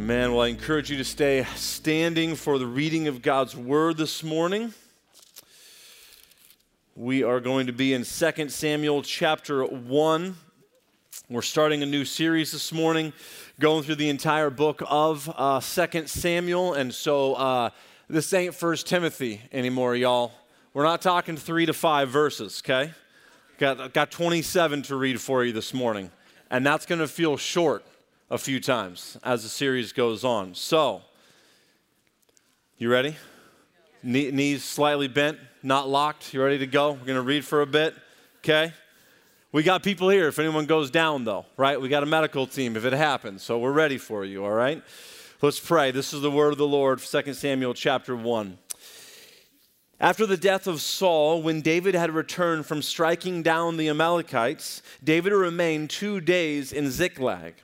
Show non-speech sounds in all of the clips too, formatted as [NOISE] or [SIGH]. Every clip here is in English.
Amen. Well, I encourage you to stay standing for the reading of God's word this morning. We are going to be in 2 Samuel chapter 1. We're starting a new series this morning, going through the entire book of uh, 2 Samuel. And so uh, this ain't First Timothy anymore, y'all. We're not talking three to five verses, okay? Got, got 27 to read for you this morning. And that's going to feel short a few times as the series goes on. So, you ready? Knee, knees slightly bent, not locked. You ready to go? We're going to read for a bit, okay? We got people here if anyone goes down, though, right? We got a medical team if it happens, so we're ready for you, all right? Let's pray. This is the word of the Lord, 2 Samuel chapter 1. After the death of Saul, when David had returned from striking down the Amalekites, David remained two days in Ziklag.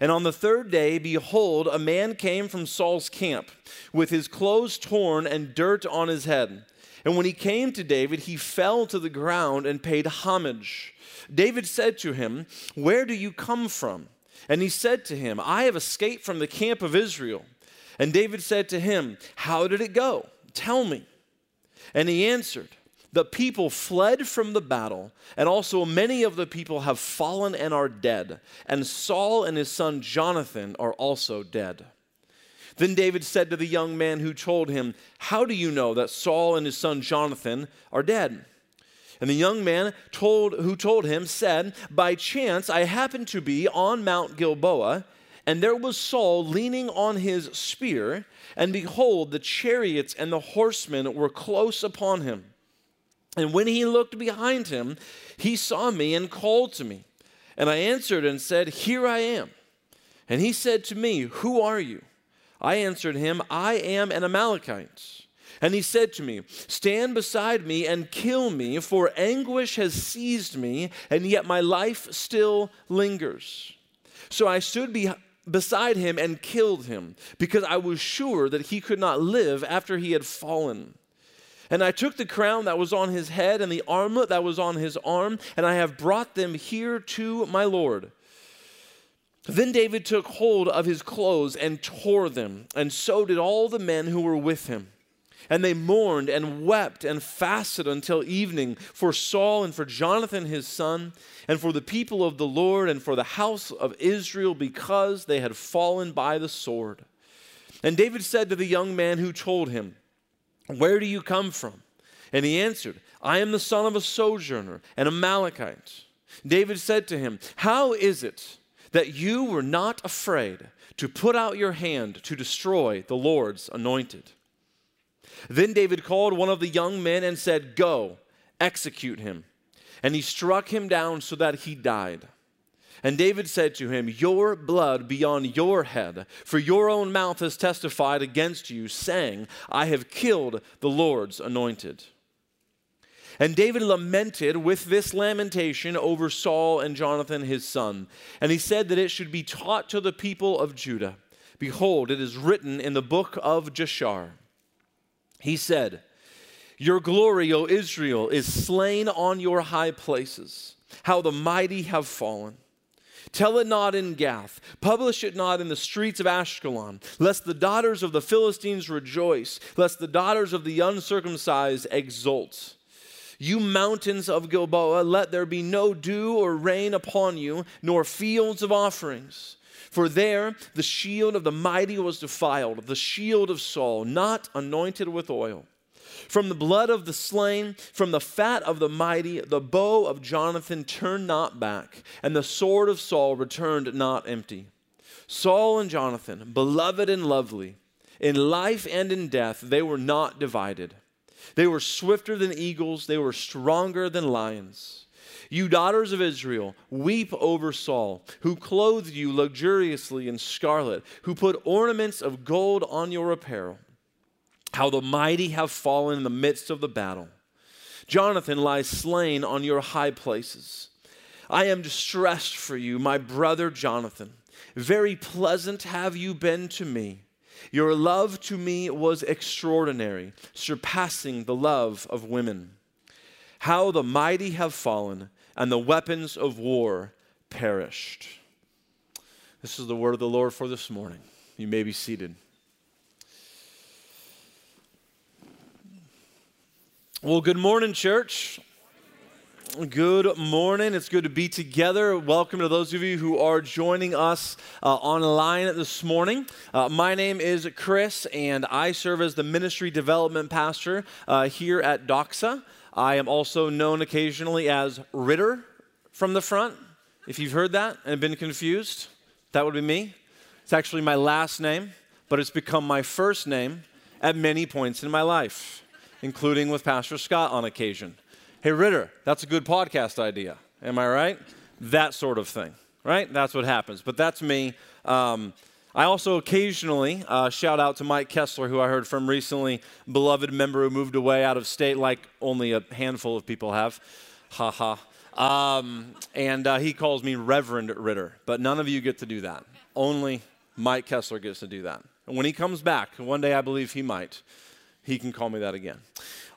And on the third day, behold, a man came from Saul's camp with his clothes torn and dirt on his head. And when he came to David, he fell to the ground and paid homage. David said to him, Where do you come from? And he said to him, I have escaped from the camp of Israel. And David said to him, How did it go? Tell me. And he answered, the people fled from the battle, and also many of the people have fallen and are dead, and Saul and his son Jonathan are also dead. Then David said to the young man who told him, How do you know that Saul and his son Jonathan are dead? And the young man told, who told him said, By chance I happened to be on Mount Gilboa, and there was Saul leaning on his spear, and behold, the chariots and the horsemen were close upon him. And when he looked behind him, he saw me and called to me. And I answered and said, Here I am. And he said to me, Who are you? I answered him, I am an Amalekite. And he said to me, Stand beside me and kill me, for anguish has seized me, and yet my life still lingers. So I stood be- beside him and killed him, because I was sure that he could not live after he had fallen. And I took the crown that was on his head and the armlet that was on his arm, and I have brought them here to my Lord. Then David took hold of his clothes and tore them, and so did all the men who were with him. And they mourned and wept and fasted until evening for Saul and for Jonathan his son, and for the people of the Lord and for the house of Israel, because they had fallen by the sword. And David said to the young man who told him, where do you come from? And he answered, I am the son of a sojourner, and a Amalekite. David said to him, How is it that you were not afraid to put out your hand to destroy the Lord's anointed? Then David called one of the young men and said, Go, execute him. And he struck him down so that he died. And David said to him, Your blood be on your head, for your own mouth has testified against you, saying, I have killed the Lord's anointed. And David lamented with this lamentation over Saul and Jonathan his son. And he said that it should be taught to the people of Judah. Behold, it is written in the book of Jashar. He said, Your glory, O Israel, is slain on your high places. How the mighty have fallen. Tell it not in Gath, publish it not in the streets of Ashkelon, lest the daughters of the Philistines rejoice, lest the daughters of the uncircumcised exult. You mountains of Gilboa, let there be no dew or rain upon you, nor fields of offerings. For there the shield of the mighty was defiled, the shield of Saul, not anointed with oil. From the blood of the slain, from the fat of the mighty, the bow of Jonathan turned not back, and the sword of Saul returned not empty. Saul and Jonathan, beloved and lovely, in life and in death, they were not divided. They were swifter than eagles, they were stronger than lions. You daughters of Israel, weep over Saul, who clothed you luxuriously in scarlet, who put ornaments of gold on your apparel how the mighty have fallen in the midst of the battle. Jonathan lies slain on your high places. I am distressed for you, my brother Jonathan. Very pleasant have you been to me. Your love to me was extraordinary, surpassing the love of women. How the mighty have fallen, and the weapons of war perished. This is the word of the Lord for this morning. You may be seated. Well, good morning, church. Good morning. It's good to be together. Welcome to those of you who are joining us uh, online this morning. Uh, my name is Chris, and I serve as the ministry development pastor uh, here at Doxa. I am also known occasionally as Ritter from the front. If you've heard that and been confused, that would be me. It's actually my last name, but it's become my first name at many points in my life, including with Pastor Scott on occasion. Hey, Ritter, that's a good podcast idea. Am I right? That sort of thing, right? That's what happens. But that's me. Um, I also occasionally uh, shout out to Mike Kessler, who I heard from recently, beloved member who moved away out of state, like only a handful of people have. Ha ha. Um, and uh, he calls me Reverend Ritter, but none of you get to do that. Only Mike Kessler gets to do that. And when he comes back, one day I believe he might, he can call me that again.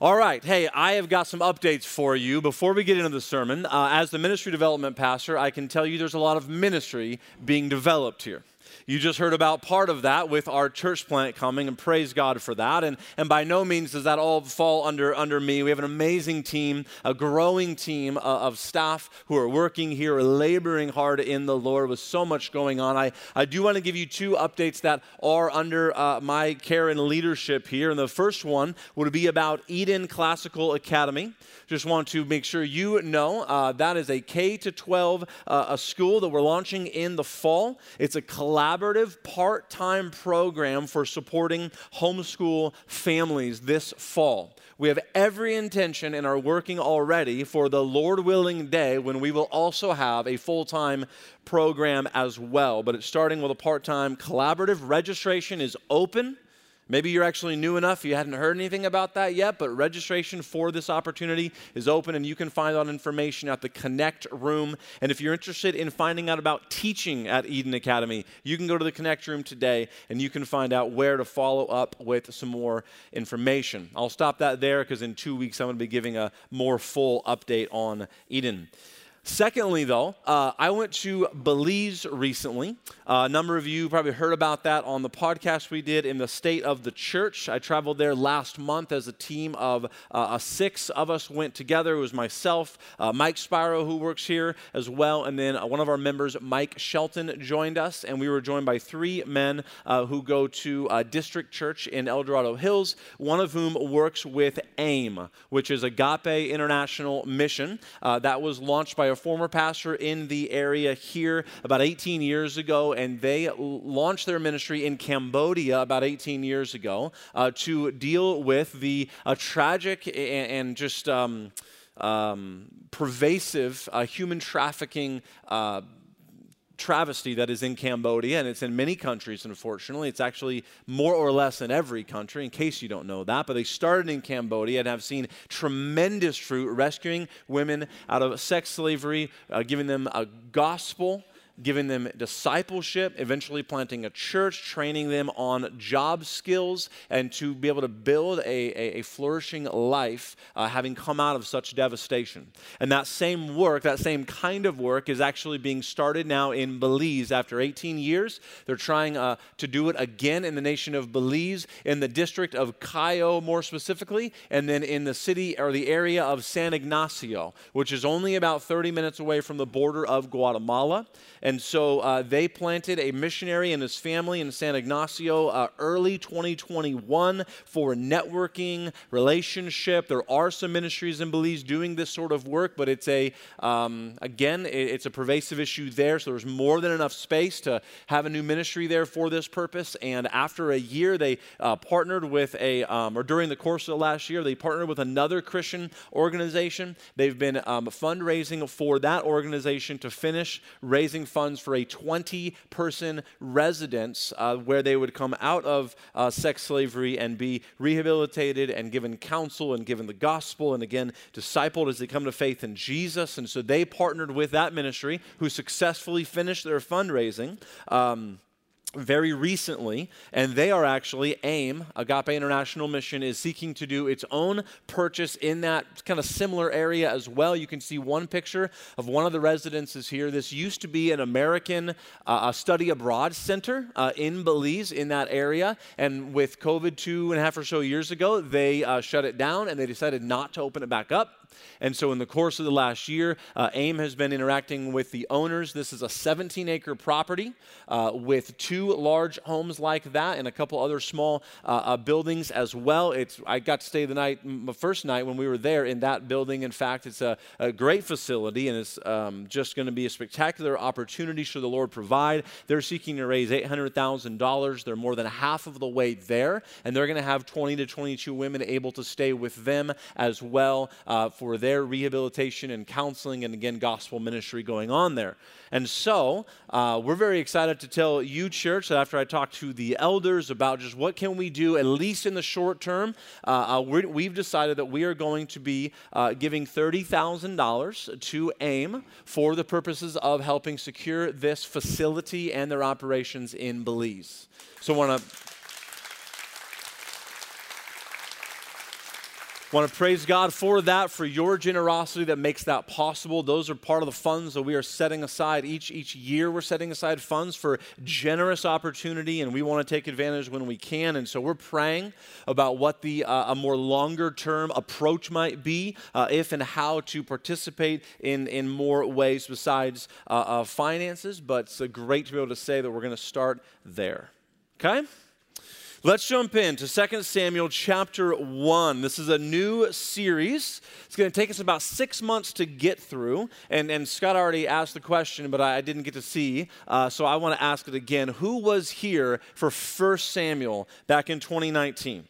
All right. Hey, I have got some updates for you. Before we get into the sermon, uh, as the ministry development pastor, I can tell you there's a lot of ministry being developed here. You just heard about part of that with our church plant coming, and praise God for that. And, and by no means does that all fall under, under me. We have an amazing team, a growing team uh, of staff who are working here, laboring hard in the Lord with so much going on. I, I do want to give you two updates that are under uh, my care and leadership here. And the first one would be about Eden Classical Academy. Just want to make sure you know uh, that is a K to 12 uh, a school that we're launching in the fall. It's a collaborative part time program for supporting homeschool families this fall. We have every intention and are working already for the Lord willing day when we will also have a full time program as well. But it's starting with a part time collaborative. Registration is open. Maybe you're actually new enough, you hadn't heard anything about that yet, but registration for this opportunity is open and you can find out information at the Connect room. And if you're interested in finding out about teaching at Eden Academy, you can go to the Connect room today and you can find out where to follow up with some more information. I'll stop that there because in two weeks I'm going to be giving a more full update on Eden. Secondly, though, uh, I went to Belize recently. Uh, a number of you probably heard about that on the podcast we did in the state of the church. I traveled there last month as a team of uh, six of us went together. It was myself, uh, Mike Spiro, who works here as well, and then uh, one of our members, Mike Shelton, joined us, and we were joined by three men uh, who go to a District Church in El Dorado Hills, one of whom works with AIM, which is Agape International Mission. that was launched by a former pastor in the area here about 18 years ago, and they launched their ministry in Cambodia about 18 years ago uh, to deal with the uh, tragic and, and just um, um, pervasive uh, human trafficking uh, travesty that is in Cambodia, and it's in many countries, unfortunately. It's actually more or less in every country, in case you don't know that. But they started in Cambodia and have seen tremendous fruit, rescuing women out of sex slavery, uh, giving them a gospel giving them discipleship, eventually planting a church, training them on job skills, and to be able to build a, a, a flourishing life uh, having come out of such devastation. And that same work, that same kind of work, is actually being started now in Belize after 18 years. They're trying uh, to do it again in the nation of Belize, in the district of Cayo more specifically, and then in the city or the area of San Ignacio, which is only about 30 minutes away from the border of Guatemala. So uh, they planted a missionary and his family in San Ignacio uh, early 2021 for networking, relationship. There are some ministries in Belize doing this sort of work, but it's a, um, again, it's a pervasive issue there. So there's more than enough space to have a new ministry there for this purpose. And after a year, they uh, partnered with a, um, or during the course of the last year, they partnered with another Christian organization. They've been um, fundraising for that organization to finish raising funds for a 20 person residence uh, where they would come out of uh, sex slavery and be rehabilitated and given counsel and given the gospel and again discipled as they come to faith in Jesus. And so they partnered with that ministry who successfully finished their fundraising. Um, very recently, and they are actually AIM, Agape International Mission, is seeking to do its own purchase in that kind of similar area as well. You can see one picture of one of the residences here. This used to be an American uh, study abroad center uh, in Belize in that area, and with COVID two and a half or so years ago, they uh, shut it down and they decided not to open it back up. And so, in the course of the last year, uh, AIM has been interacting with the owners. This is a 17 acre property uh, with two large homes like that and a couple other small uh, uh buildings as well. It's, I got to stay the night, my first night when we were there in that building. In fact, it's a, a great facility and it's um, just going to be a spectacular opportunity should the Lord provide. They're seeking to raise $800,000. They're more than half of the way there, and they're going to have 20 to 22 women able to stay with them as well uh, for their rehabilitation and counseling and again, gospel ministry going on there. And so uh, we're very excited to tell you, church, that after I talked to the elders about just what can we do, at least in the short term, uh, uh, we have decided that we are going to be uh, giving $30,000 to AIM for the purposes of helping secure this facility and their operations in Belize. So want to Want to praise God for that, for your generosity that makes that possible. Those are part of the funds that we are setting aside each each year. We're setting aside funds for generous opportunity, and we want to take advantage when we can. And so we're praying about what the uh, a more longer term approach might be, uh, if and how to participate in in more ways besides uh, finances. But it's great to be able to say that we're going to start there. Okay. Let's jump into 2 Samuel chapter 1. This is a new series. It's going to take us about six months to get through. And, and Scott already asked the question, but I, I didn't get to see. Uh, so I want to ask it again. Who was here for 1 Samuel back in 2019?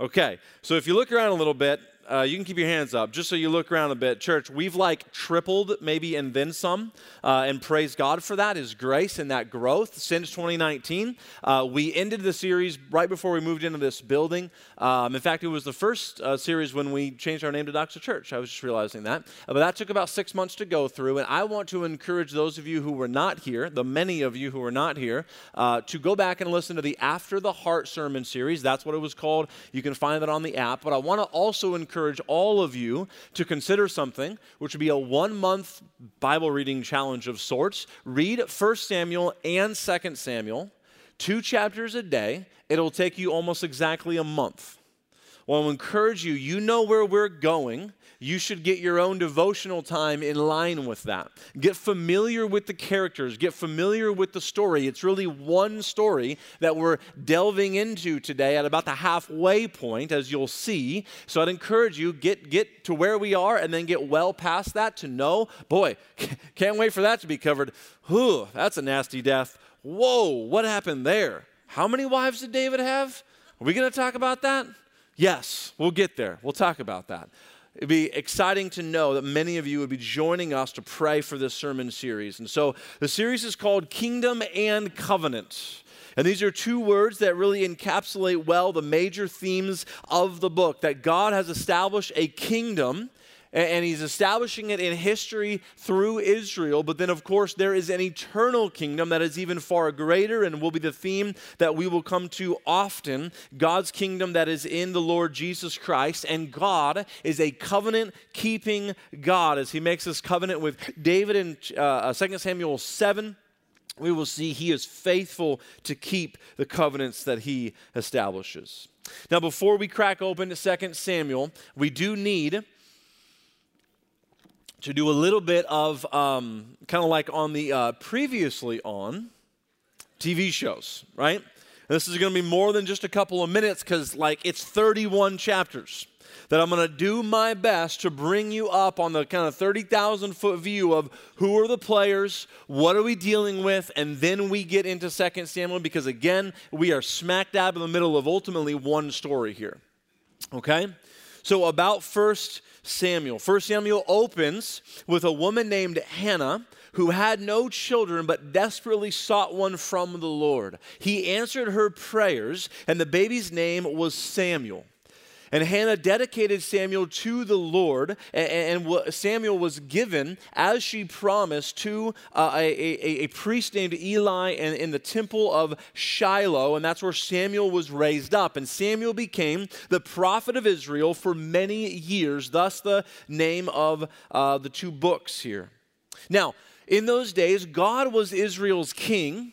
Okay, so if you look around a little bit, uh, you can keep your hands up just so you look around a bit. Church, we've like tripled, maybe and then some, uh, and praise God for that, His grace and that growth since 2019. Uh, we ended the series right before we moved into this building. Um, in fact, it was the first uh, series when we changed our name to Doxa Church. I was just realizing that. Uh, but that took about six months to go through, and I want to encourage those of you who were not here, the many of you who were not here, uh, to go back and listen to the After the Heart sermon series. That's what it was called. You can find that on the app. But I want to also encourage encourage all of you to consider something, which would be a one month Bible reading challenge of sorts. Read 1 Samuel and 2 Samuel, two chapters a day. It'll take you almost exactly a month. Well, I'll encourage you, you know where we're going you should get your own devotional time in line with that. Get familiar with the characters, get familiar with the story. It's really one story that we're delving into today at about the halfway point, as you'll see. So I'd encourage you, get, get to where we are and then get well past that to know, boy, [LAUGHS] can't wait for that to be covered. Whew, that's a nasty death. Whoa, what happened there? How many wives did David have? Are we going to talk about that? Yes, we'll get there. We'll talk about that. It'd be exciting to know that many of you would be joining us to pray for this sermon series. And so the series is called Kingdom and Covenant. And these are two words that really encapsulate well the major themes of the book that God has established a kingdom and he's establishing it in history through Israel. But then, of course, there is an eternal kingdom that is even far greater and will be the theme that we will come to often God's kingdom that is in the Lord Jesus Christ. And God is a covenant keeping God as he makes this covenant with David in uh, 2 Samuel 7 we will see he is faithful to keep the covenants that he establishes. Now, before we crack open to 2 Samuel, we do need to do a little bit of um, kind of like on the uh, previously on TV shows, right? This is going to be more than just a couple of minutes because, like, it's 31 chapters that I'm going to do my best to bring you up on the kind of 30,000 foot view of who are the players, what are we dealing with, and then we get into 2 Samuel because, again, we are smack dab in the middle of ultimately one story here. Okay? So, about first Samuel. First Samuel opens with a woman named Hannah who had no children but desperately sought one from the Lord. He answered her prayers, and the baby's name was Samuel. And Hannah dedicated Samuel to the Lord, and, Samuel was given, as she promised, to uh, a, a, a, priest named Eli in, in the temple of Shiloh, and that's where Samuel was raised up. And Samuel became the prophet of Israel for many years, thus the name of uh, the two books here. Now, in those days, God was Israel's king.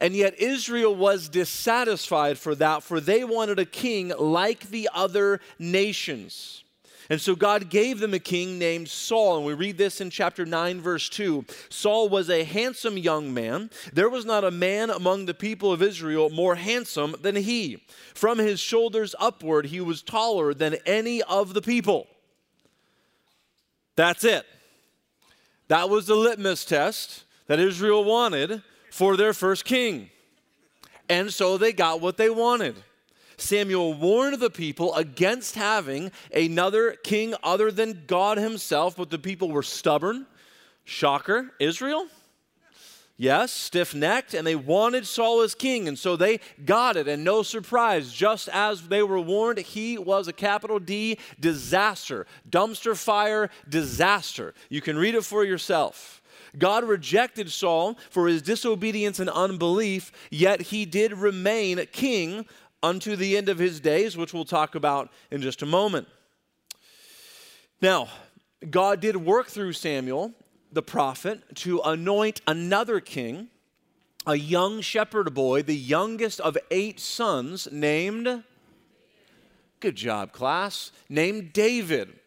And yet Israel was dissatisfied for that, for they wanted a king like the other nations. And so God gave them a king named Saul. And we read this in chapter 9, verse 2. Saul was a handsome young man. There was not a man among the people of Israel more handsome than he. From his shoulders upward, he was taller than any of the people. That's it. That was the litmus test that Israel wanted for their first king. And so they got what they wanted. Samuel warned the people against having another king other than God himself, but the people were stubborn. Shocker, Israel? Yes, stiff necked, and they wanted Saul as king, and so they got it. And no surprise, just as they were warned, he was a capital D disaster, dumpster fire disaster. You can read it for yourself. God rejected Saul for his disobedience and unbelief, yet he did remain king unto the end of his days, which we'll talk about in just a moment. Now, God did work through Samuel, the prophet, to anoint another king, a young shepherd boy, the youngest of eight sons, named, good job, class, named David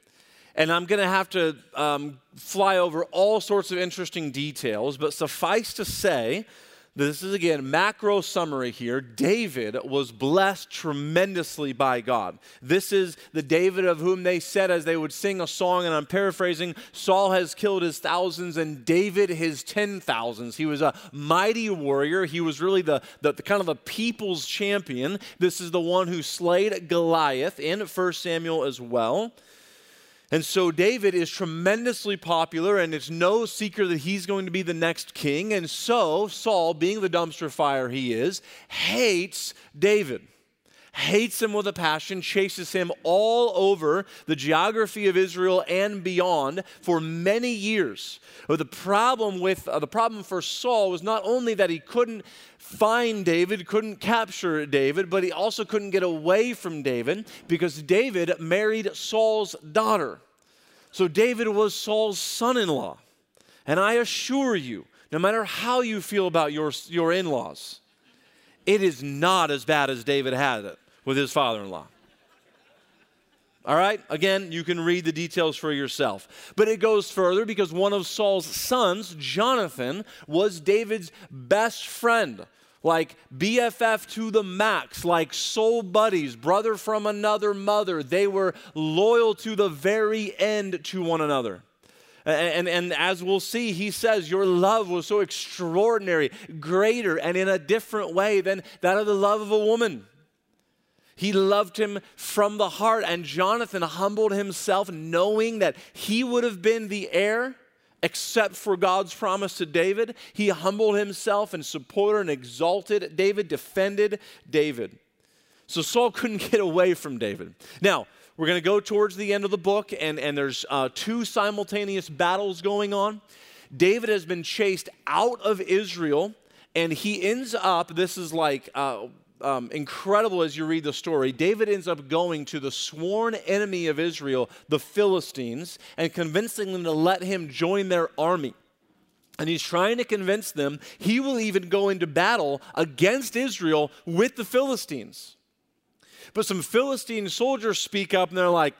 and I'm going to have to um, fly over all sorts of interesting details, but suffice to say, this is again macro summary here. David was blessed tremendously by God. This is the David of whom they said as they would sing a song, and I'm paraphrasing Saul has killed his thousands and David his ten thousands. He was a mighty warrior. He was really the, the, the kind of the people's champion. This is the one who slayed Goliath in 1 Samuel as well. And so David is tremendously popular, and it's no secret that he's going to be the next king. And so Saul, being the dumpster fire he is, hates David. Hates him with a passion, chases him all over the geography of Israel and beyond for many years. But the problem with uh, the problem for Saul was not only that he couldn't find David, couldn't capture David, but he also couldn't get away from David because David married Saul's daughter. So David was Saul's son in law. And I assure you, no matter how you feel about your, your in laws, it is not as bad as David had it with his father in law. All right? Again, you can read the details for yourself. But it goes further because one of Saul's sons, Jonathan, was David's best friend like BFF to the max, like soul buddies, brother from another mother. They were loyal to the very end to one another. And, and, and, as we'll see, he says, Your love was so extraordinary, greater, and in a different way than that of the love of a woman. He loved him from the heart, and Jonathan humbled himself, knowing that he would have been the heir except for God's promise to David. He humbled himself and supported and exalted David, defended David. So Saul couldn't get away from David. Now, we're going to go towards the end of the book, and, and there's uh, two simultaneous battles going on. David has been chased out of Israel, and he ends up, this is like uh, um, incredible as you read the story. David ends up going to the sworn enemy of Israel, the Philistines, and convincing them to let him join their army. And he's trying to convince them he will even go into battle against Israel with the Philistines. But some Philistine soldiers speak up and they're like,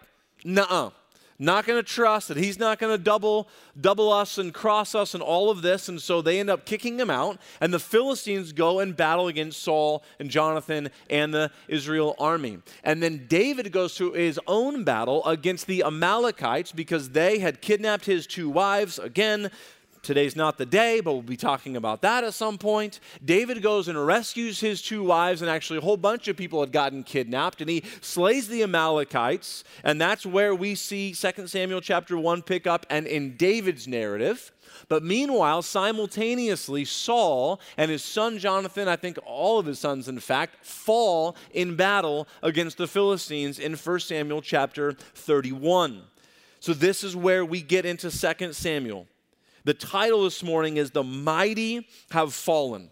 nah, not going to trust that he's not going to double double us and cross us and all of this. And so they end up kicking him out and the philistines go and battle against saul and jonathan and the israel army. And then david goes to his own battle against the amalekites because they had kidnapped his two wives again today's not the day, but we'll be talking about that at some point. David goes and rescues his two wives, and actually, a whole bunch of people had gotten kidnapped, and he slays the Amalekites. And that's where we see 2 Samuel chapter 1 pick up, and in David's narrative. But meanwhile, simultaneously, Saul and his son Jonathan, I think all of his sons, in fact, fall in battle against the Philistines in 1 Samuel chapter 31. So, this is where we get into 2 Samuel. The title this morning is The Mighty Have Fallen.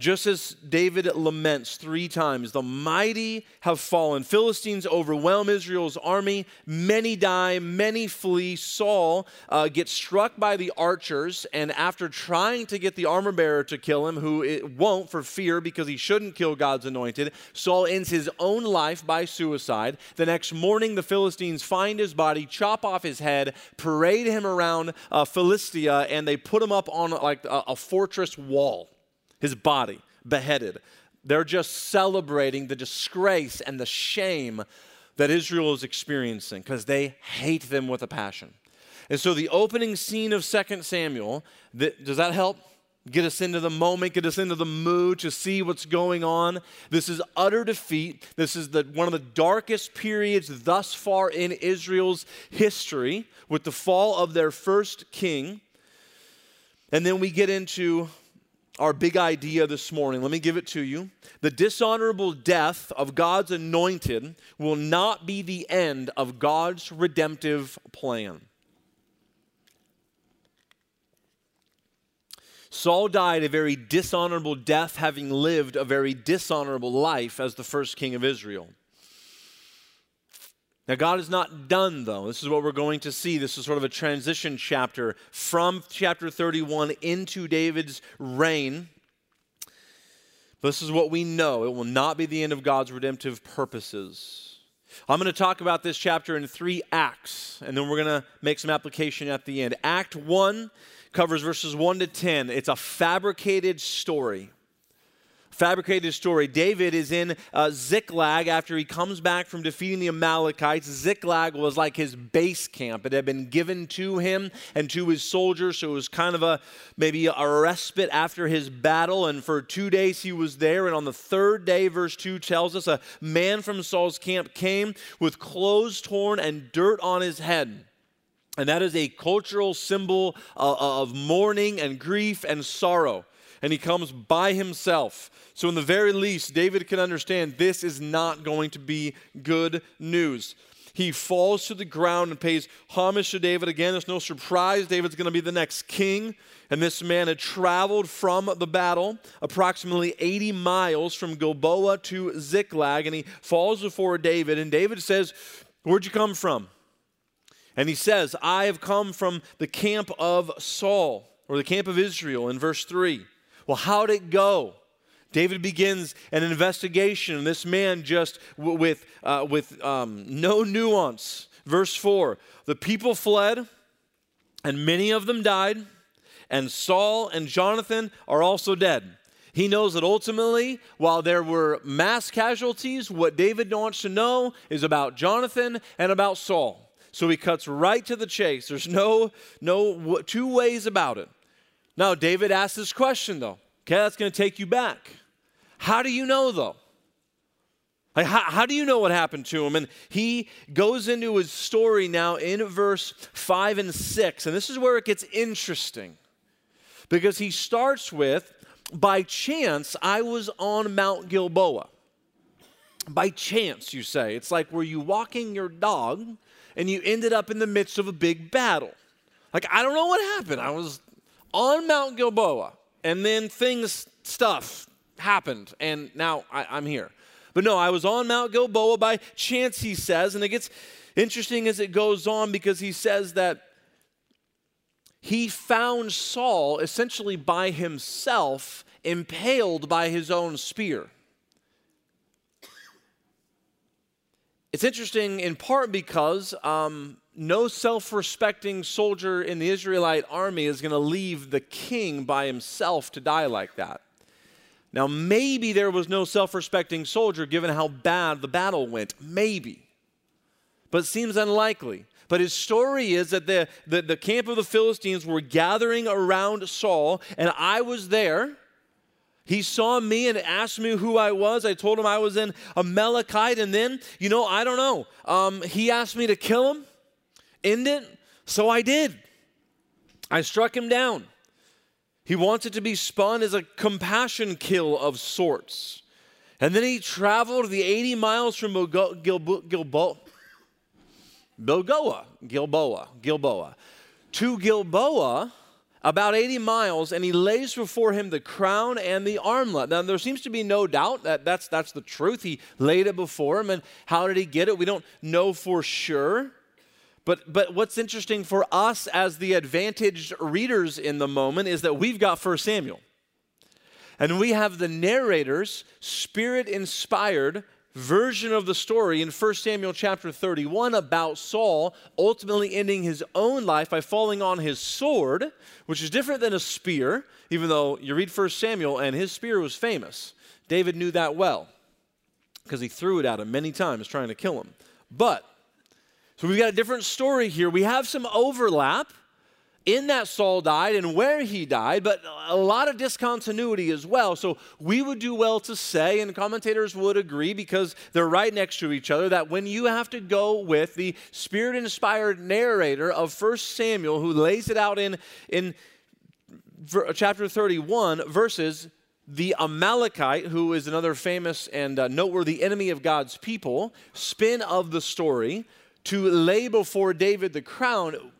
Just as David laments three times, the mighty have fallen. Philistines overwhelm Israel's army. Many die, many flee. Saul uh, gets struck by the archers, and after trying to get the armor bearer to kill him, who it won't for fear because he shouldn't kill God's anointed, Saul ends his own life by suicide. The next morning, the Philistines find his body, chop off his head, parade him around uh, Philistia, and they put him up on like a, a fortress wall his body, beheaded. They're just celebrating the disgrace and the shame that Israel is experiencing because they hate them with a passion. And so the opening scene of 2 Samuel, does that help? Get us into the moment, get us into the mood to see what's going on. This is utter defeat. This is the, one of the darkest periods thus far in Israel's history with the fall of their first king. And then we get into our big idea this morning. Let me give it to you. The dishonorable death of God's anointed will not be the end of God's redemptive plan. Saul died a very dishonorable death, having lived a very dishonorable life as the first king of Israel. Now, God is not done, though. This is what we're going to see. This is sort of a transition chapter from chapter 31 into David's reign. This is what we know. It will not be the end of God's redemptive purposes. I'm going to talk about this chapter in three acts, and then we're going to make some application at the end. Act 1 covers verses 1 to 10. It's a fabricated story fabricated story. David is in uh, Ziklag after he comes back from defeating the Amalekites. Ziklag was like his base camp. It had been given to him and to his soldiers, so it was kind of a maybe a respite after his battle. And for two days he was there. And on the third day, verse 2 tells us a man from Saul's camp came with clothes torn and dirt on his head. And that is a cultural symbol uh, of mourning and grief and sorrow and he comes by himself. So, in the very least, David can understand this is not going to be good news. He falls to the ground and pays homage to David. Again, it's no surprise. David's going to be the next king. And this man had traveled from the battle approximately 80 miles from Gilboa to Ziklag. And he falls before David. And David says, Where'd you come from? And he says, I have come from the camp of Saul, or the camp of Israel, in verse 3. Well, how'd it go? David begins an investigation, and this man just w- with, uh, with um, no nuance. Verse 4 The people fled, and many of them died, and Saul and Jonathan are also dead. He knows that ultimately, while there were mass casualties, what David wants to know is about Jonathan and about Saul. So he cuts right to the chase. There's no, no two ways about it. Now, David asks this question, though. Okay, that's going to take you back. How do you know, though? Like, how, how, do you know what happened to him? And he goes into his story now in verse 5 and 6. And this is where it gets interesting because he starts with, By chance, I was on Mount Gilboa. By chance, you say. It's like were you walking your dog and you ended up in the midst of a big battle? Like, I don't know what happened. I was on Mount Gilboa, and then things, stuff happened, and now I, am here. But no, I was on Mount Gilboa by chance, he says, and it gets interesting as it goes on because he says that he found Saul essentially by himself, impaled by his own spear. It's interesting in part because um, no self respecting soldier in the Israelite army is going to leave the king by himself to die like that. Now, maybe there was no self respecting soldier given how bad the battle went. Maybe. But it seems unlikely. But his story is that the, the, the camp of the Philistines were gathering around Saul, and I was there. He saw me and asked me who I was. I told him I was an Amalekite. And then, you know, I don't know. Um, he asked me to kill him, end it. So I did. I struck him down. He wants it to be spun as a compassion kill of sorts. And then he traveled the 80 miles from Gilboa, Gilboa, Gilboa, Gilboa, Gilboa, to Gilboa, about 80 miles, and he lays before him the crown and the armlet. Now, there seems to be no doubt that that's, that's the truth. He laid it before him, and how did he get it? We don't know for sure. But, but what's interesting for us as the advantaged readers in the moment is that we've got 1 Samuel. And we have the narrator's spirit inspired version of the story in 1 Samuel chapter 31 about Saul ultimately ending his own life by falling on his sword, which is different than a spear, even though you read 1 Samuel and his spear was famous. David knew that well because he threw it at him many times trying to kill him. But, so we've got a different story here. We have some overlap in that Saul died and where he died, but a lot of discontinuity as well. So we would do well to say, and commentators would agree because they're right next to each other, that when you have to go with the spirit inspired narrator of 1 Samuel who lays it out in, in chapter 31 verses the Amalekite, who is another famous and uh, noteworthy enemy of God's people, spin of the story, to lay before David the crown,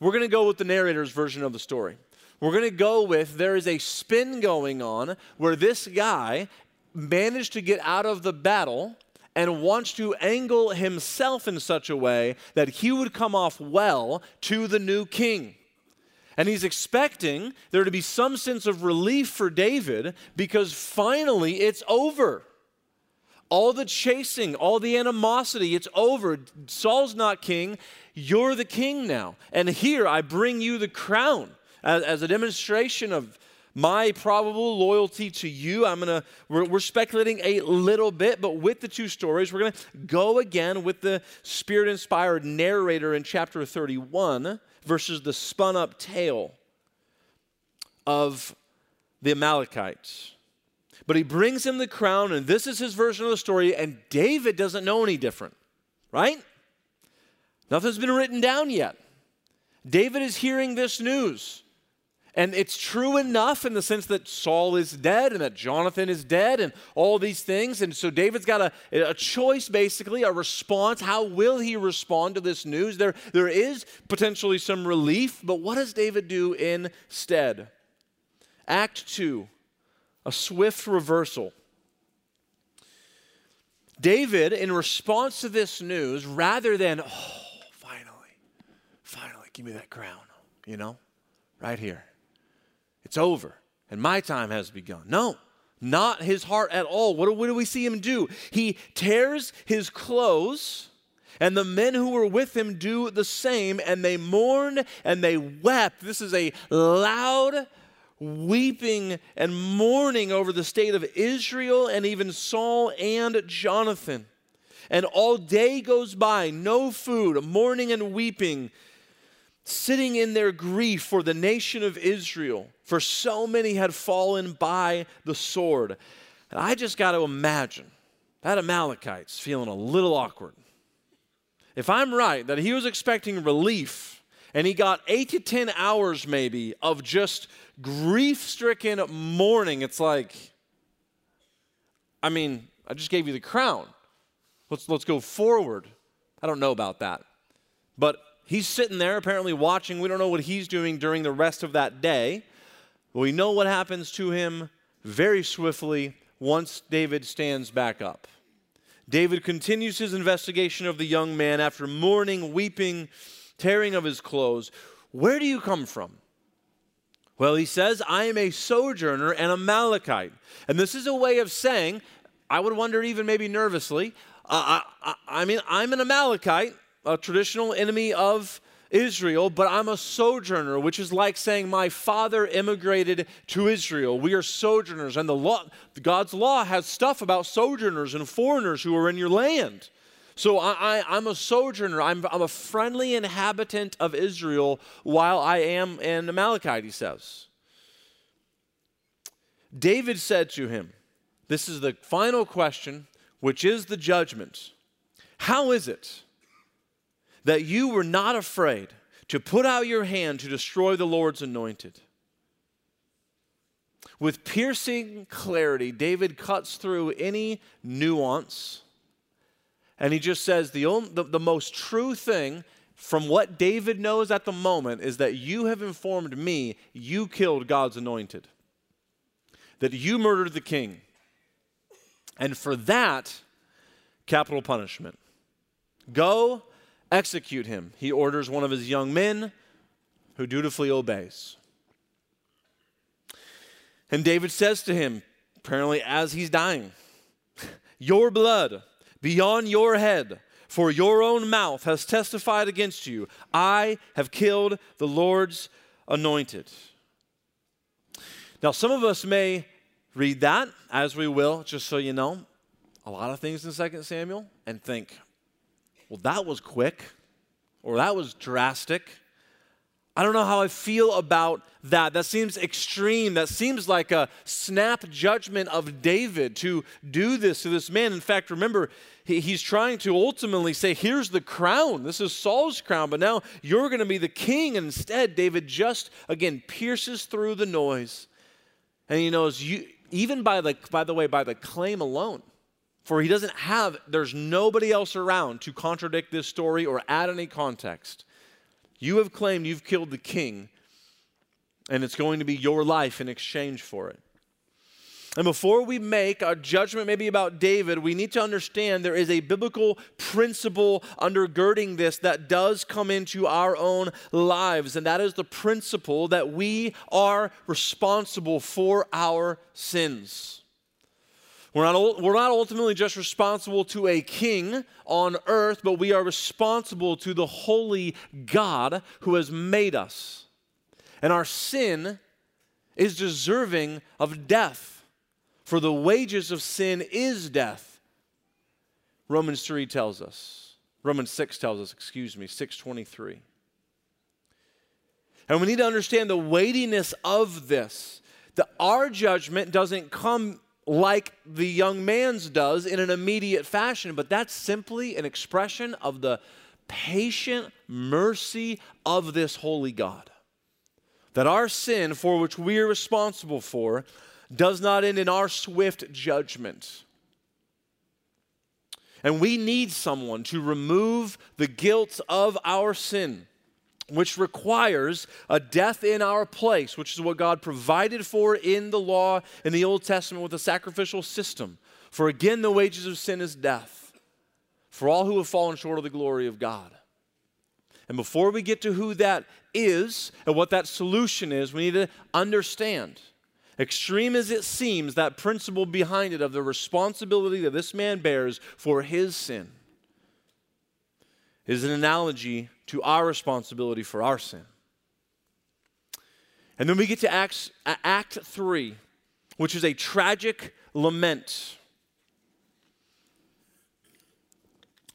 we're going to go with the narrator's version of the story. We're going to go with there is a spin going on where this guy managed to get out of the battle and wants to angle himself in such a way that he would come off well to the new king. And he's expecting there to be some sense of relief for David because finally it's over. All the chasing, all the animosity, it's over. Saul's not king. You're the king now. And here I bring you the crown as, as a demonstration of my probable loyalty to you. I'm gonna, we're, we're speculating a little bit, but with the two stories, we're gonna go again with the spirit inspired narrator in chapter 31 versus the spun up tale of the Amalekites. But he brings him the crown, and this is his version of the story, and David doesn't know any different, right? Nothing's been written down yet. David is hearing this news. And it's true enough in the sense that Saul is dead and that Jonathan is dead and all these things. And so David's got a, a choice, basically, a response. How will he respond to this news? There, there is potentially some relief, but what does David do instead? Act 2 a swift reversal. David, in response to this news, rather than, oh, finally, finally, give me that crown, you know, right here. It's over, and my time has begun. No, not his heart at all. What do, what do we see him do? He tears his clothes. And the men who were with him do the same, and they mourned and they wept. This is a loud weeping and mourning over the state of Israel and even Saul and Jonathan. And all day goes by, no food, mourning and weeping, sitting in their grief for the nation of Israel, for so many had fallen by the sword. And I just got to imagine that Amalekite's feeling a little awkward. If I'm right that he was expecting relief and he got eight to 10 hours maybe of just grief stricken mourning. It's like, I mean, I just gave you the crown. Let's, let's go forward. I don't know about that. But he's sitting there apparently watching. We don't know what he's doing during the rest of that day. We know what happens to him very swiftly once David stands back up. David continues his investigation of the young man after mourning, weeping, tearing of his clothes. Where do you come from? Well, he says, I am a sojourner and a Amalekite. And this is a way of saying, I would wonder even maybe nervously, I, I, I mean, I'm an Amalekite, a traditional enemy of Israel, but I'm a sojourner, which is like saying my father immigrated to Israel. We are sojourners, and the law, God's law has stuff about sojourners and foreigners who are in your land. So I, am a sojourner. I'm, I'm a friendly inhabitant of Israel while I am an Amalekite, he says. David said to him, This is the final question, which is the judgment. How is it that you were not afraid to put out your hand to destroy the Lord's anointed? With piercing clarity, David cuts through any nuance and he just says the, only, the, the most true thing from what David knows at the moment is that you have informed me you killed God's anointed, that you murdered the king. And for that, capital punishment. Go execute him. He orders one of his young men who dutifully obeys. And David says to him, apparently as he's dying, Your blood be on your head, for your own mouth has testified against you. I have killed the Lord's anointed. Now, some of us may read that, as we will, just so you know, a lot of things in 2 Samuel, and think, well, that was quick, or that was drastic. I don't know how I feel about that. That seems extreme. That seems like a snap judgment of David to do this to this man. In fact, remember, he, he's trying to ultimately say, here's the crown. This is Saul's crown, but now you're going to be the king. And instead, David just, again, pierces through the noise. And he knows, you, even by the, by the way, by the claim alone, for he doesn't have, there's nobody else around to contradict this story or add any context. You have claimed you've killed the king, and it's going to be your life in exchange for it. And before we make our judgment, maybe about David, we need to understand there is a biblical principle undergirding this that does come into our own lives. And that is the principle that we are responsible for our sins. We're not, we're not ultimately just responsible to a king on earth, but we are responsible to the holy God who has made us. And our sin is deserving of death, for the wages of sin is death. Romans 3 tells us. Romans 6 tells us, excuse me, 623. And we need to understand the weightiness of this. That our judgment doesn't come like the young man's does in an immediate fashion, but that's simply an expression of the patient mercy of this holy God. That our sin, for which we are responsible for, does not end in our swift judgment. And we need someone to remove the guilt of our sin which requires a death in our place, which is what God provided for in the law in the Old Testament with a sacrificial system. For again, the wages of sin is death for all who have fallen short of the glory of God. And before we get to who that is and what that solution is, we need to understand, extreme as it seems, that principle behind it of the responsibility that this man bears for his sin is an analogy to our responsibility for our sin. And then we get to Acts, uh, Act 3, which is a tragic lament.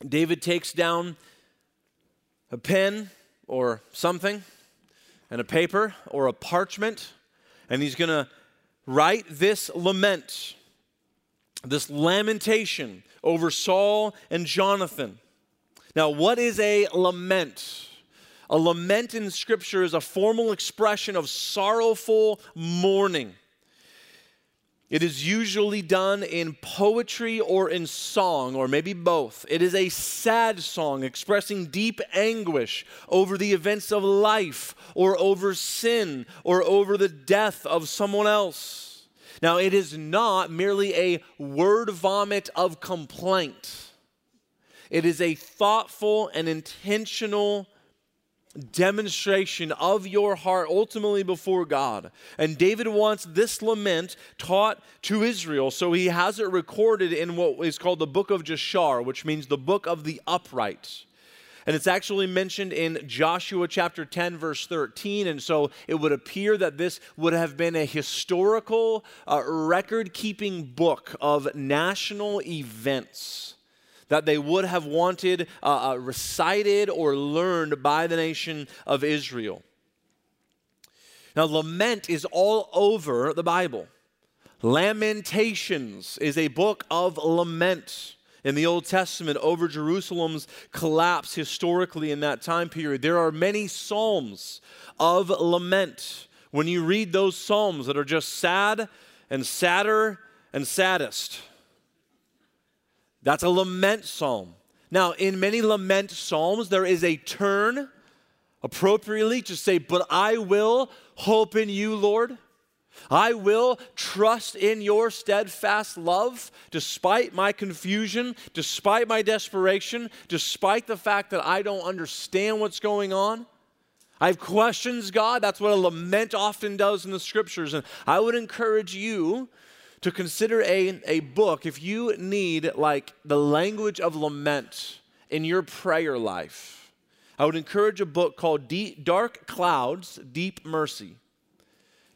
David takes down a pen or something and a paper or a parchment, and he's going to write this lament, this lamentation over Saul and Jonathan. Now, what is a lament? A lament in Scripture is a formal expression of sorrowful mourning. It is usually done in poetry or in song, or maybe both. It is a sad song expressing deep anguish over the events of life, or over sin, or over the death of someone else. Now, it is not merely a word vomit of complaint. It is a thoughtful and intentional demonstration of your heart ultimately before God. And David wants this lament taught to Israel, so he has it recorded in what is called the book of Jashar, which means the book of the upright. And it's actually mentioned in Joshua chapter 10, verse 13. And so it would appear that this would have been a historical uh, record keeping book of national events that they would have wanted uh, uh, recited or learned by the nation of Israel. Now, lament is all over the Bible. Lamentations is a book of lament in the Old Testament over Jerusalem's collapse historically in that time period. There are many psalms of lament. When you read those psalms that are just sad and sadder and saddest, that's a lament psalm. Now, in many lament psalms, there is a turn appropriately to say, But I will hope in you, Lord. I will trust in your steadfast love despite my confusion, despite my desperation, despite the fact that I don't understand what's going on. I have questions, God. That's what a lament often does in the scriptures. And I would encourage you to consider a, a book if you need like the language of lament in your prayer life. I would encourage a book called Deep, Dark Clouds, Deep Mercy.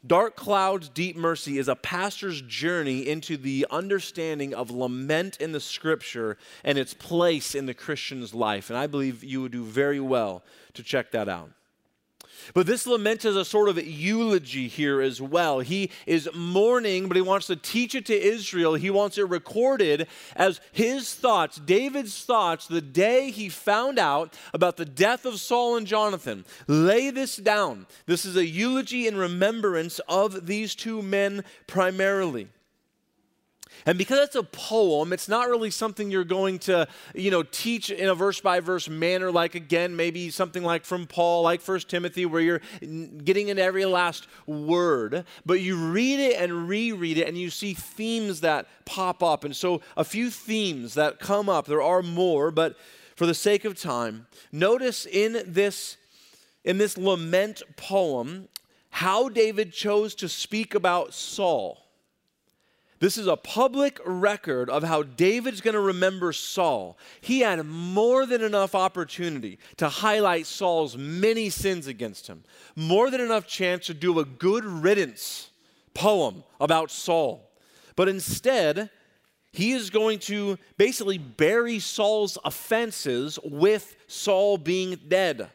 Dark Clouds, Deep Mercy is a pastor's journey into the understanding of lament in the scripture and its place in the Christian's life. And I believe you would do very well to check that out. But this lament is a sort of eulogy here as well. He is mourning, but he wants to teach it to Israel. He wants it recorded as his thoughts, David's thoughts, the day he found out about the death of Saul and Jonathan. Lay this down. This is a eulogy in remembrance of these two men primarily. And because it's a poem, it's not really something you're going to, you know, teach in a verse by verse manner, like again, maybe something like from Paul, like First Timothy, where you're getting in every last word. But you read it and reread it, and you see themes that pop up. And so, a few themes that come up. There are more, but for the sake of time, notice in this in this lament poem how David chose to speak about Saul. This is a public record of how David's going to remember Saul. He had more than enough opportunity to highlight Saul's many sins against him, more than enough chance to do a good riddance poem about Saul. But instead, he is going to basically bury Saul's offenses with Saul being dead.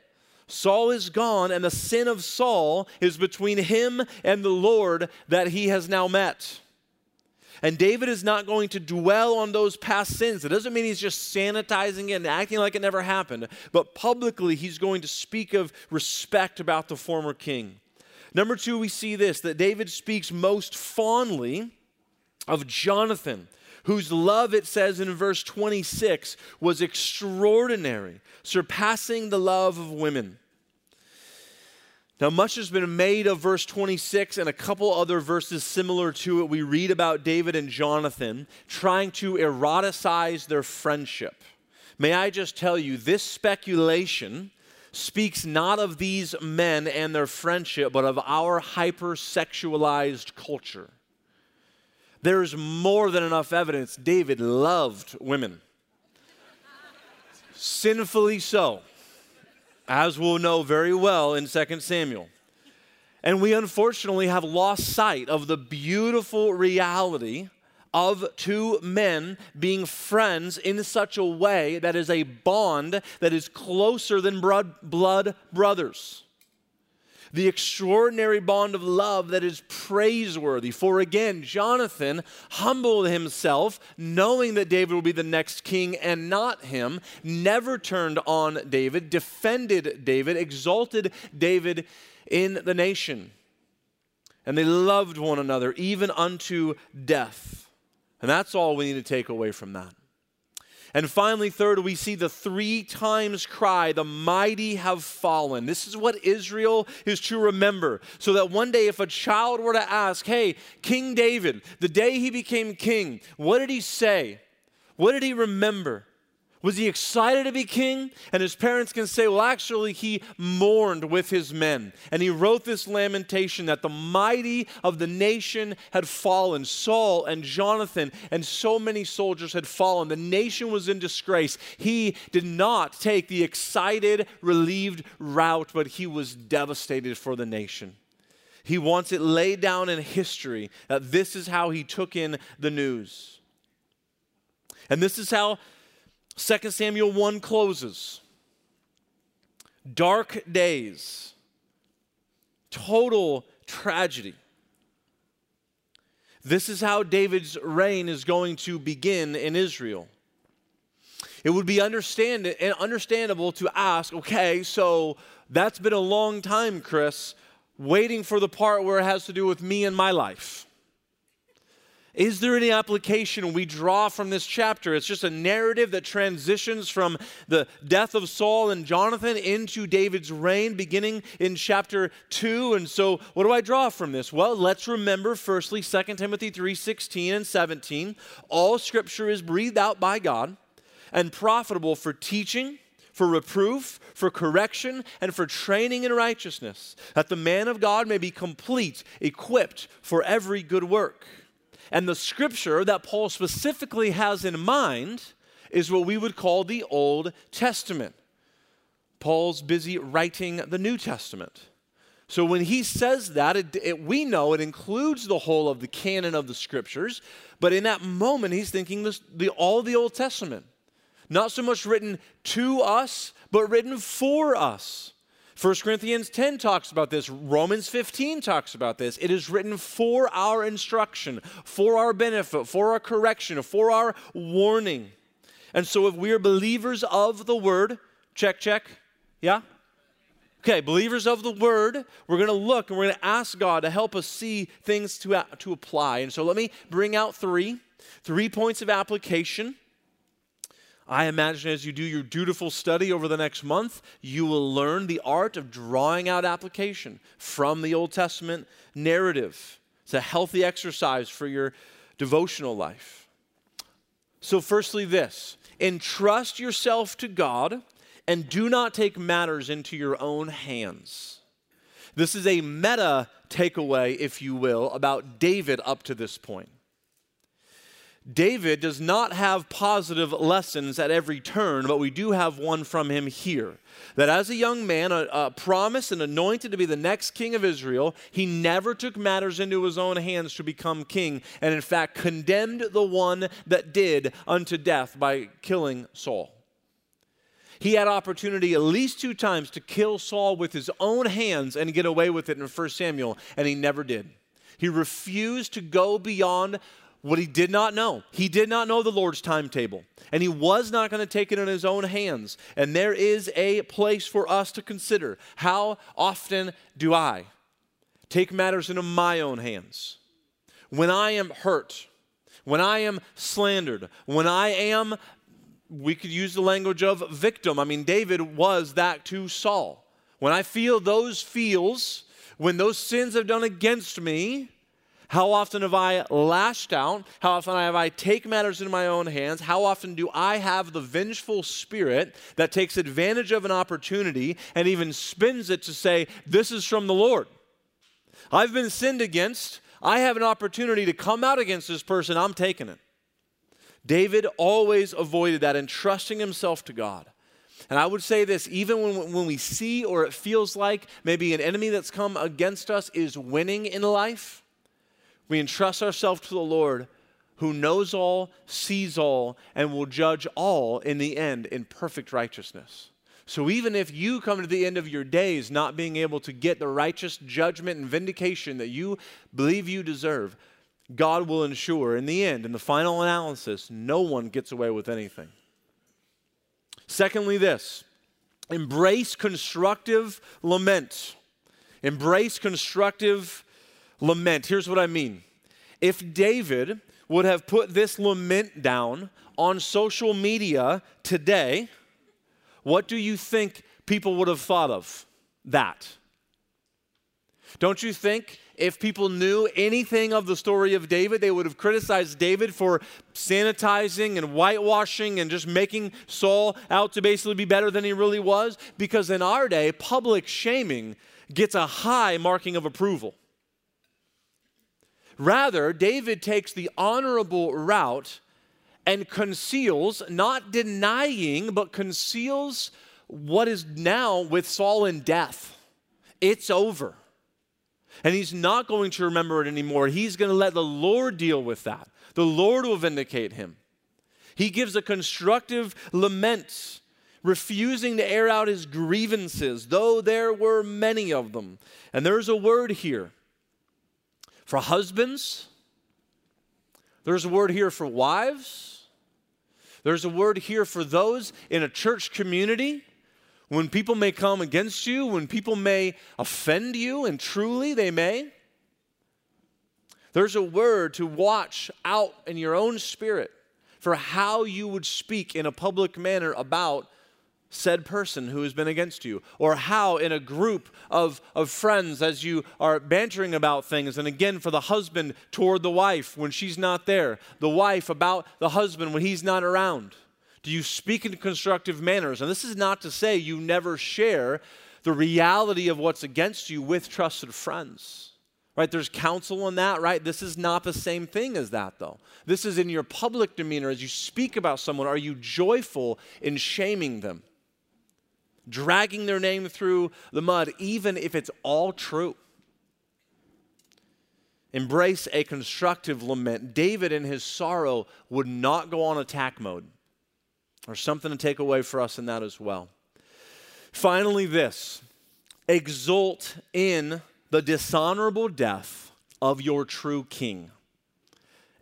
Saul is gone, and the sin of Saul is between him and the Lord that he has now met. And David is not going to dwell on those past sins. It doesn't mean he's just sanitizing it and acting like it never happened, but publicly he's going to speak of respect about the former king. Number two, we see this that David speaks most fondly of Jonathan, whose love, it says in verse 26, was extraordinary, surpassing the love of women. Now, much has been made of verse 26 and a couple other verses similar to it. We read about David and Jonathan trying to eroticize their friendship. May I just tell you, this speculation speaks not of these men and their friendship, but of our hypersexualized culture. There is more than enough evidence David loved women. Sinfully so as we'll know very well in 2 Samuel. And we unfortunately have lost sight of the beautiful reality of two men being friends in such a way that is a bond that is closer than blood, blood brothers the extraordinary bond of love that is praiseworthy. For again, Jonathan humbled himself, knowing that David will be the next king and not him, never turned on David, defended David, exalted David in the nation. And they loved one another, even unto death. And that's all we need to take away from that. And finally, third, we see the three times cry, the mighty have fallen. This is what Israel is to remember. So that one day, if a child were to ask, hey, King David, the day he became king, what did he say? What did he remember? Was he excited to be king? And his parents can say, well, actually, he mourned with his men. And he wrote this lamentation that the mighty of the nation had fallen. Saul and Jonathan and so many soldiers had fallen. The nation was in disgrace. He did not take the excited, relieved route, but he was devastated for the nation. He wants it laid down in history that this is how he took in the news. And this is how 2 Samuel 1 closes. Dark days, total tragedy. This is how David's reign is going to begin in Israel. It would be understand, eh, understandable to ask, okay, so that's been a long time, Chris, waiting for the part where it has to do with me and my life. Is there any application we draw from this chapter? It's just a narrative that transitions from the death of Saul and Jonathan into David's reign beginning in chapter 2. And so what do I draw from this? Well, let's remember firstly 2 Timothy 3:16 and 17. All scripture is breathed out by God and profitable for teaching, for reproof, for correction, and for training in righteousness, that the man of God may be complete, equipped for every good work. And the scripture that Paul specifically has in mind is what we would call the Old Testament. Paul's busy writing the New Testament. So when he says that, it, it, we know it includes the whole of the canon of the scriptures, but in that moment, he's thinking this, the, all the Old Testament. Not so much written to us, but written for us. 1 Corinthians 10 talks about this. Romans 15 talks about this. It is written for our instruction, for our benefit, for our correction, for our warning. And so, if we are believers of the word, check, check, yeah? Okay, believers of the word, we're going to look and we're going to ask God to help us see things to, to apply. And so, let me bring out three, three points of application I imagine as you do your dutiful study over the next month, you will learn the art of drawing out application from the Old Testament narrative. It's a healthy exercise for your devotional life. So, firstly, this entrust yourself to God and do not take matters into your own hands. This is a meta takeaway, if you will, about David up to this point. David does not have positive lessons at every turn, but we do have one from him here. That as a young man, a, a promised and anointed to be the next king of Israel, he never took matters into his own hands to become king, and in fact condemned the one that did unto death by killing Saul. He had opportunity at least two times to kill Saul with his own hands and get away with it in 1 Samuel, and he never did. He refused to go beyond what he did not know. He did not know the Lord's timetable, and he was not going to take it in his own hands. And there is a place for us to consider how often do I take matters into my own hands? When I am hurt, when I am slandered, when I am, we could use the language of victim. I mean, David was that to Saul. When I feel those feels, when those sins have done against me, how often have I lashed out? How often have I take matters in my own hands? How often do I have the vengeful spirit that takes advantage of an opportunity and even spins it to say, This is from the Lord? I've been sinned against. I have an opportunity to come out against this person. I'm taking it. David always avoided that, entrusting himself to God. And I would say this even when, when we see or it feels like maybe an enemy that's come against us is winning in life we entrust ourselves to the Lord who knows all, sees all, and will judge all in the end in perfect righteousness. So even if you come to the end of your days not being able to get the righteous judgment and vindication that you believe you deserve, God will ensure in the end, in the final analysis, no one gets away with anything. Secondly, this embrace constructive lament. Embrace constructive lament. Here's what I mean. If David would have put this lament down on social media today, what do you think people would have thought of that? Don't you think if people knew anything of the story of David, they would have criticized David for sanitizing and whitewashing and just making Saul out to basically be better than he really was? Because in our day, public shaming gets a high marking of approval. Rather, David takes the honorable route and conceals, not denying, but conceals what is now with Saul in death. It's over. And he's not going to remember it anymore. He's going to let the Lord deal with that. The Lord will vindicate him. He gives a constructive lament, refusing to air out his grievances, though there were many of them. And there's a word here for husbands, there's a word here for wives, there's a word here for those in a church community. When people may come against you, when people may offend you, and truly they may, there's a word to watch out in your own spirit for how you would speak in a public manner about said person who has been against you, or how in a group of, of friends as you are bantering about things, and again for the husband toward the wife when she's not there, the wife about the husband when he's not around. Do you speak in constructive manners? And this is not to say you never share the reality of what's against you with trusted friends right? There's counsel in that, right? This is not the same thing as that, though. This is in your public demeanor as you speak about someone. Are you joyful in shaming them? Dragging their name through the mud, even if it's all true. Embrace a constructive lament. David, in his sorrow, would not go on attack mode. There's something to take away for us in that as well. Finally, this exult in the dishonorable death of your true king.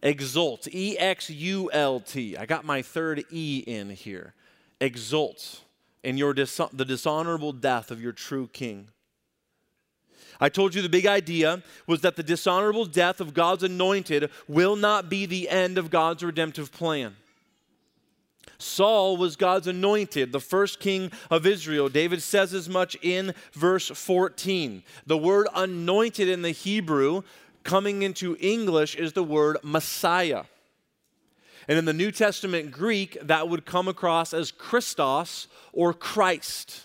Exult, E X U L T. I got my third E in here. Exult in your dis- the dishonorable death of your true king. I told you the big idea was that the dishonorable death of God's anointed will not be the end of God's redemptive plan. Saul was God's anointed, the first king of Israel. David says as much in verse 14. The word anointed in the Hebrew, coming into English, is the word Messiah. And in the New Testament Greek, that would come across as Christos or Christ.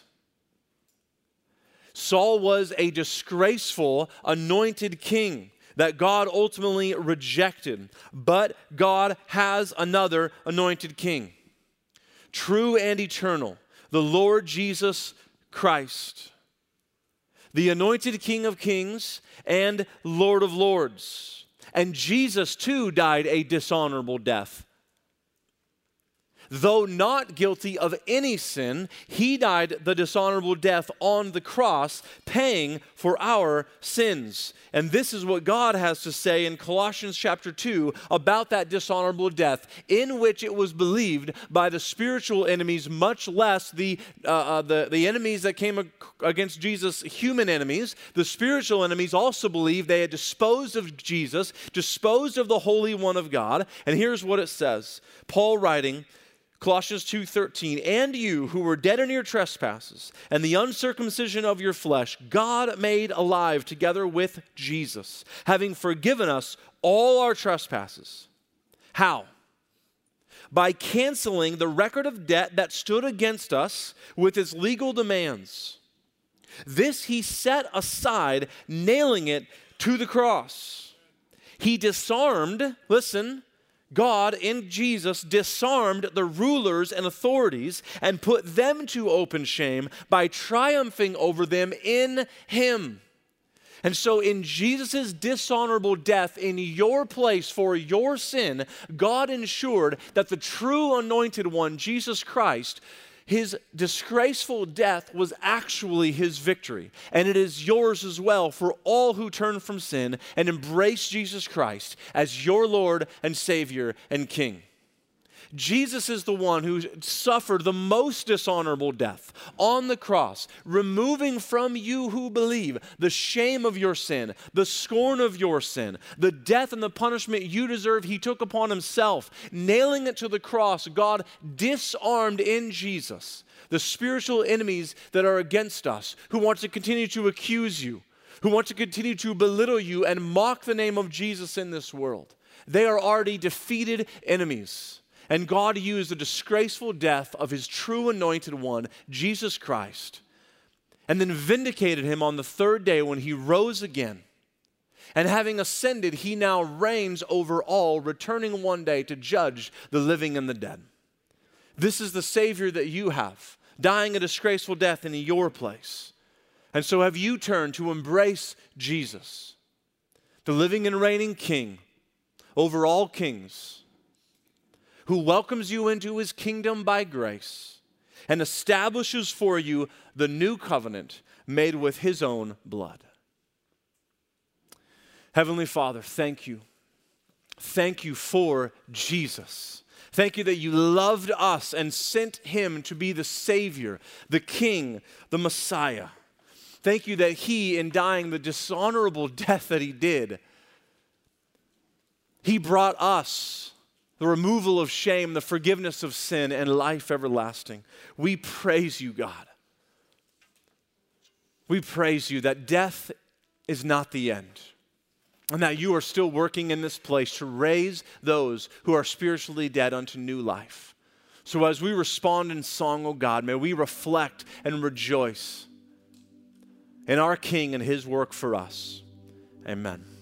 Saul was a disgraceful, anointed king that God ultimately rejected. But God has another anointed king true and eternal, the Lord Jesus Christ, the anointed King of kings and Lord of lords. And Jesus too died a dishonorable death. Though not guilty of any sin, he died the dishonorable death on the cross, paying for our sins. And this is what God has to say in Colossians chapter 2 about that dishonorable death, in which it was believed by the spiritual enemies, much less the, uh, uh, the, the enemies that came against Jesus, human enemies. The spiritual enemies also believed they had disposed of Jesus, disposed of the Holy One of God. And here's what it says Paul writing, Colossians 2:13 and you who were dead in your trespasses and the uncircumcision of your flesh God made alive together with Jesus having forgiven us all our trespasses. How? By canceling the record of debt that stood against us with its legal demands. This he set aside nailing it to the cross. He disarmed listen God in Jesus disarmed the rulers and authorities and put them to open shame by triumphing over them in Him. And so, in Jesus' dishonorable death in your place for your sin, God ensured that the true anointed one, Jesus Christ, his disgraceful death was actually his victory. And it is yours as well for all who turn from sin and embrace Jesus Christ as your Lord and Savior and King. Jesus is the one who suffered the most dishonorable death on the cross, removing from you who believe the shame of your sin, the scorn of your sin, the death and the punishment you deserve, he took upon himself. Nailing it to the cross, God disarmed in Jesus the spiritual enemies that are against us, who want to continue to accuse you, who want to continue to belittle you and mock the name of Jesus in this world. They are already defeated enemies. And God used the disgraceful death of his true anointed one, Jesus Christ, and then vindicated him on the third day when he rose again. And having ascended, he now reigns over all, returning one day to judge the living and the dead. This is the Savior that you have, dying a disgraceful death in your place. And so have you turned to embrace Jesus, the living and reigning King over all kings who welcomes you into his kingdom by grace and establishes for you the new covenant made with his own blood. Heavenly Father, thank you. Thank you for Jesus. Thank you that you loved us and sent him to be the Savior, the King, the Messiah. Thank you that he, in dying the dishonorable [LAUGHS] death that he did, he brought us the removal of shame, the forgiveness of sin, and life everlasting. We praise you, God. We praise you that death is not the end and that you are still working in this place to raise those who are spiritually dead unto new life. So as we respond in song, O oh God, may we reflect and rejoice in our King and his work for us. Amen.